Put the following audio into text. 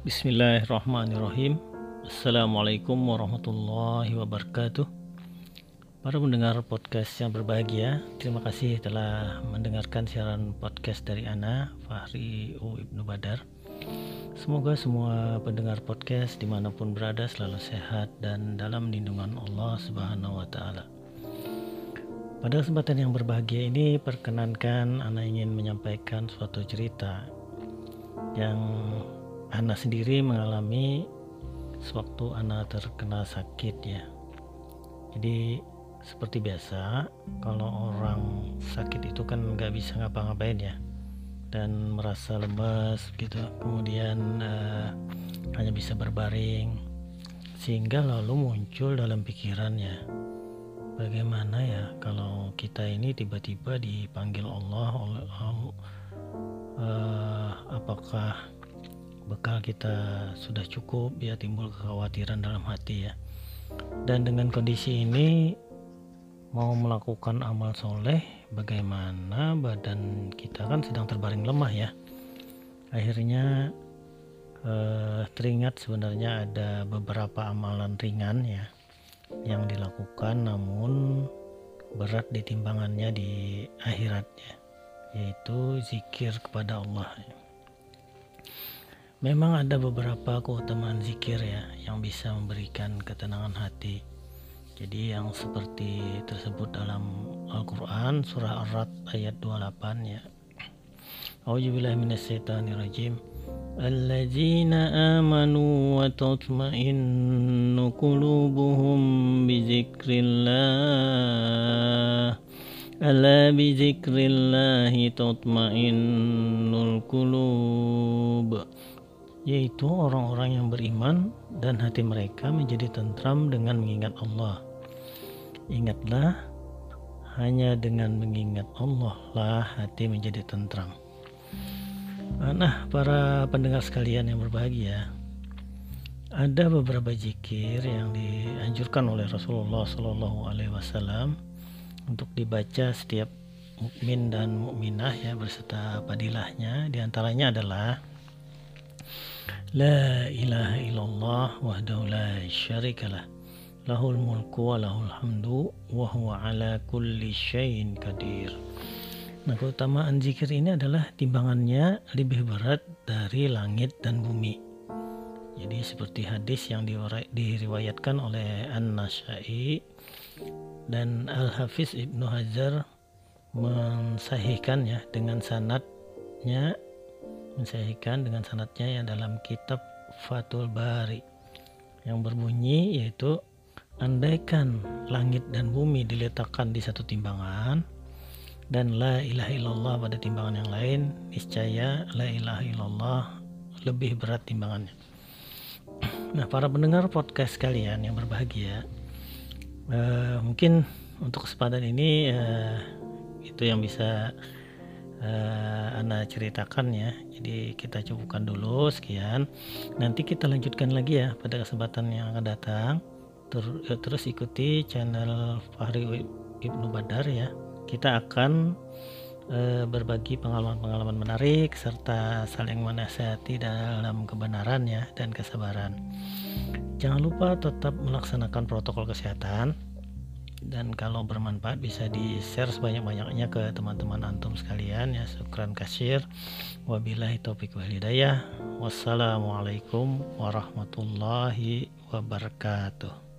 Bismillahirrahmanirrahim. Assalamualaikum warahmatullahi wabarakatuh. Para pendengar podcast yang berbahagia Terima kasih telah mendengarkan siaran podcast dari Ana Fahri U Ibnu Badar. Semoga semua pendengar podcast di mana pun berada selalu sehat dan dalam lindungan Allah Subhanahu wa Ta'ala. Pada kesempatan yang berbahagia ini, perkenankan Ana ingin menyampaikan suatu cerita yang Ana sendiri mengalami sewaktu Ana terkena sakit ya. Jadi seperti biasa kalau orang sakit itu kan nggak bisa ngapa-ngapain ya dan merasa lemas gitu kemudian uh, hanya bisa berbaring sehingga lalu muncul dalam pikirannya bagaimana ya kalau kita ini tiba-tiba dipanggil Allah oleh uh, apakah bekal kita sudah cukup ya timbul kekhawatiran dalam hati ya dan dengan kondisi ini mau melakukan amal soleh bagaimana badan kita kan sedang terbaring lemah ya akhirnya eh, teringat sebenarnya ada beberapa amalan ringan ya yang dilakukan namun berat di timbangannya di akhiratnya yaitu zikir kepada Allah. Memang ada beberapa keutamaan zikir ya yang bisa memberikan ketenangan hati. Jadi yang seperti tersebut dalam Al-Qur'an surah Ar-Rad ayat 28 ya. A'udzubillahi minasyaitonirrajim. Alladzina amanu wa tatma'innu qulubuhum bizikrillah. Ala bizikrillahi tatma'innul qulub yaitu orang-orang yang beriman dan hati mereka menjadi tentram dengan mengingat Allah. Ingatlah, hanya dengan mengingat Allah lah hati menjadi tentram. Nah, para pendengar sekalian yang berbahagia, ada beberapa zikir yang dianjurkan oleh Rasulullah Shallallahu Alaihi Wasallam untuk dibaca setiap mukmin dan mukminah ya berserta padilahnya. Di antaranya adalah لا إله إلا الله وحده لا شريك له له الملك وله الحمد وهو على كل شيء قدير Nah keutamaan zikir ini adalah timbangannya lebih berat dari langit dan bumi. Jadi seperti hadis yang diriwayatkan oleh An-Nasai dan Al-Hafiz Ibnu Hajar mensahihkannya dengan sanadnya mensahihkan dengan sanatnya yang dalam kitab Fatul Bari yang berbunyi yaitu andaikan langit dan bumi diletakkan di satu timbangan dan la ilaha illallah pada timbangan yang lain niscaya la ilaha illallah lebih berat timbangannya. Nah para pendengar podcast kalian yang berbahagia uh, mungkin untuk kesempatan ini uh, itu yang bisa uh, Anda ceritakan ya. Jadi kita cukupkan dulu sekian. Nanti kita lanjutkan lagi ya pada kesempatan yang akan datang. Ter eh, terus ikuti channel Fahri Ibnu Badar ya. Kita akan uh, berbagi pengalaman-pengalaman menarik serta saling menasihati dalam kebenaran ya dan kesabaran. Jangan lupa tetap melaksanakan protokol kesehatan dan kalau bermanfaat bisa di share sebanyak-banyaknya ke teman-teman antum sekalian ya. Syukran kasir. Wabillahi taufik wal wassalamualaikum warahmatullahi wabarakatuh